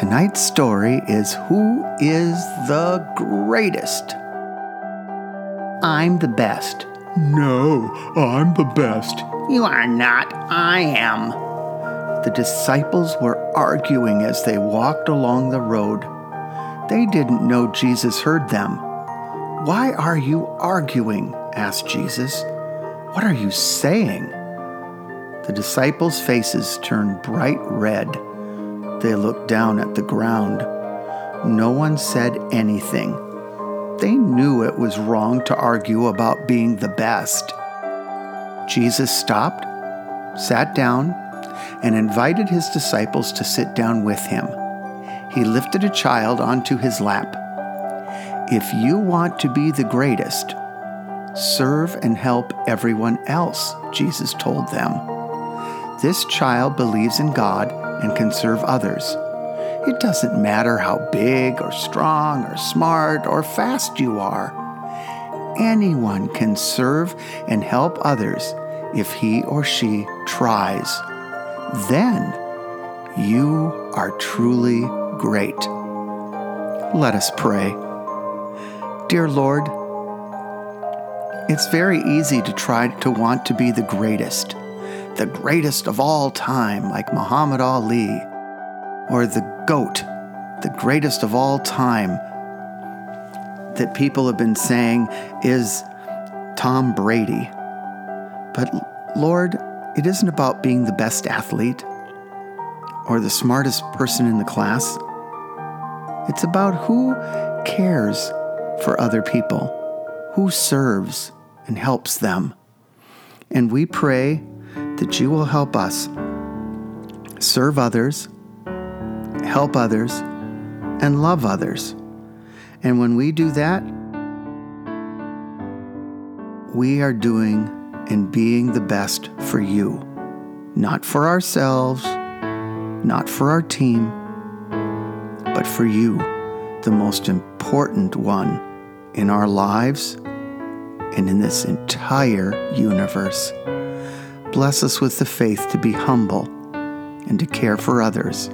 Tonight's story is Who is the Greatest? I'm the best. No, I'm the best. You are not. I am. The disciples were arguing as they walked along the road. They didn't know Jesus heard them. Why are you arguing? asked Jesus. What are you saying? The disciples' faces turned bright red. They looked down at the ground. No one said anything. They knew it was wrong to argue about being the best. Jesus stopped, sat down, and invited his disciples to sit down with him. He lifted a child onto his lap. If you want to be the greatest, serve and help everyone else, Jesus told them. This child believes in God and can serve others. It doesn't matter how big or strong or smart or fast you are. Anyone can serve and help others if he or she tries. Then you are truly great. Let us pray. Dear Lord, it's very easy to try to want to be the greatest, the greatest of all time, like Muhammad Ali, or the GOAT, the greatest of all time, that people have been saying is Tom Brady. But Lord, it isn't about being the best athlete or the smartest person in the class. It's about who cares for other people, who serves and helps them. And we pray that you will help us serve others, help others, and love others. And when we do that, we are doing and being the best for you, not for ourselves, not for our team, but for you, the most important one in our lives and in this entire universe. Bless us with the faith to be humble and to care for others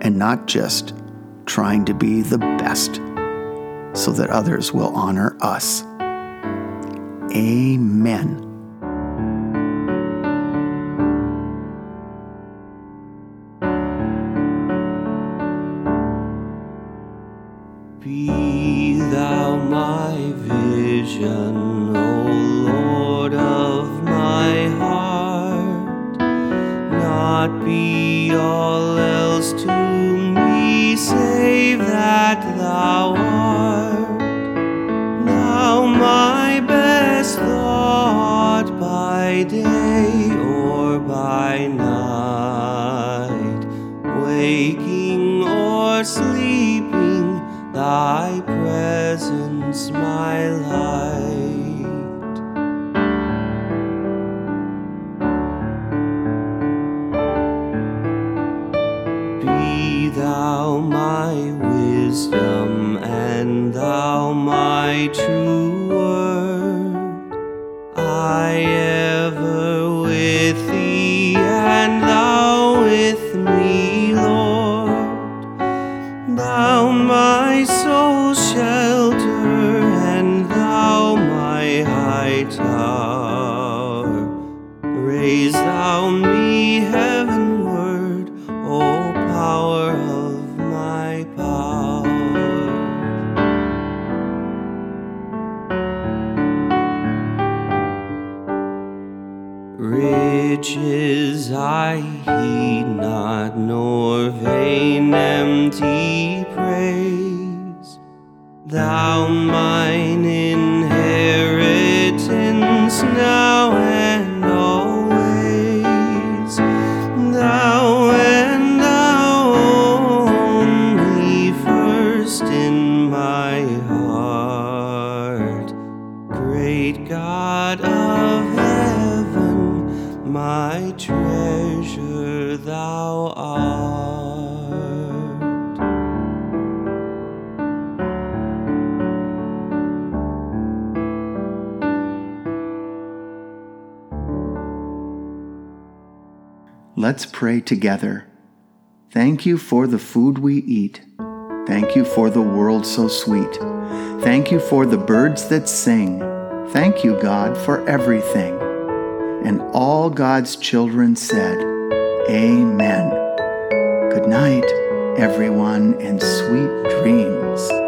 and not just trying to be the best so that others will honor us. Amen. Be thou my vision, O not be all else to me save that thou art. Now my best thought by day or by night, waking or sleeping, thy presence my light. True word. I ever with thee and thou with me, Lord. Thou my soul shelter and thou my high tower. Riches I heed not, nor vain empty praise. Thou mine my treasure thou art. Let's pray together. Thank you for the food we eat. Thank you for the world so sweet. Thank you for the birds that sing. Thank you, God, for everything. And all God's children said, Amen. Good night, everyone, and sweet dreams.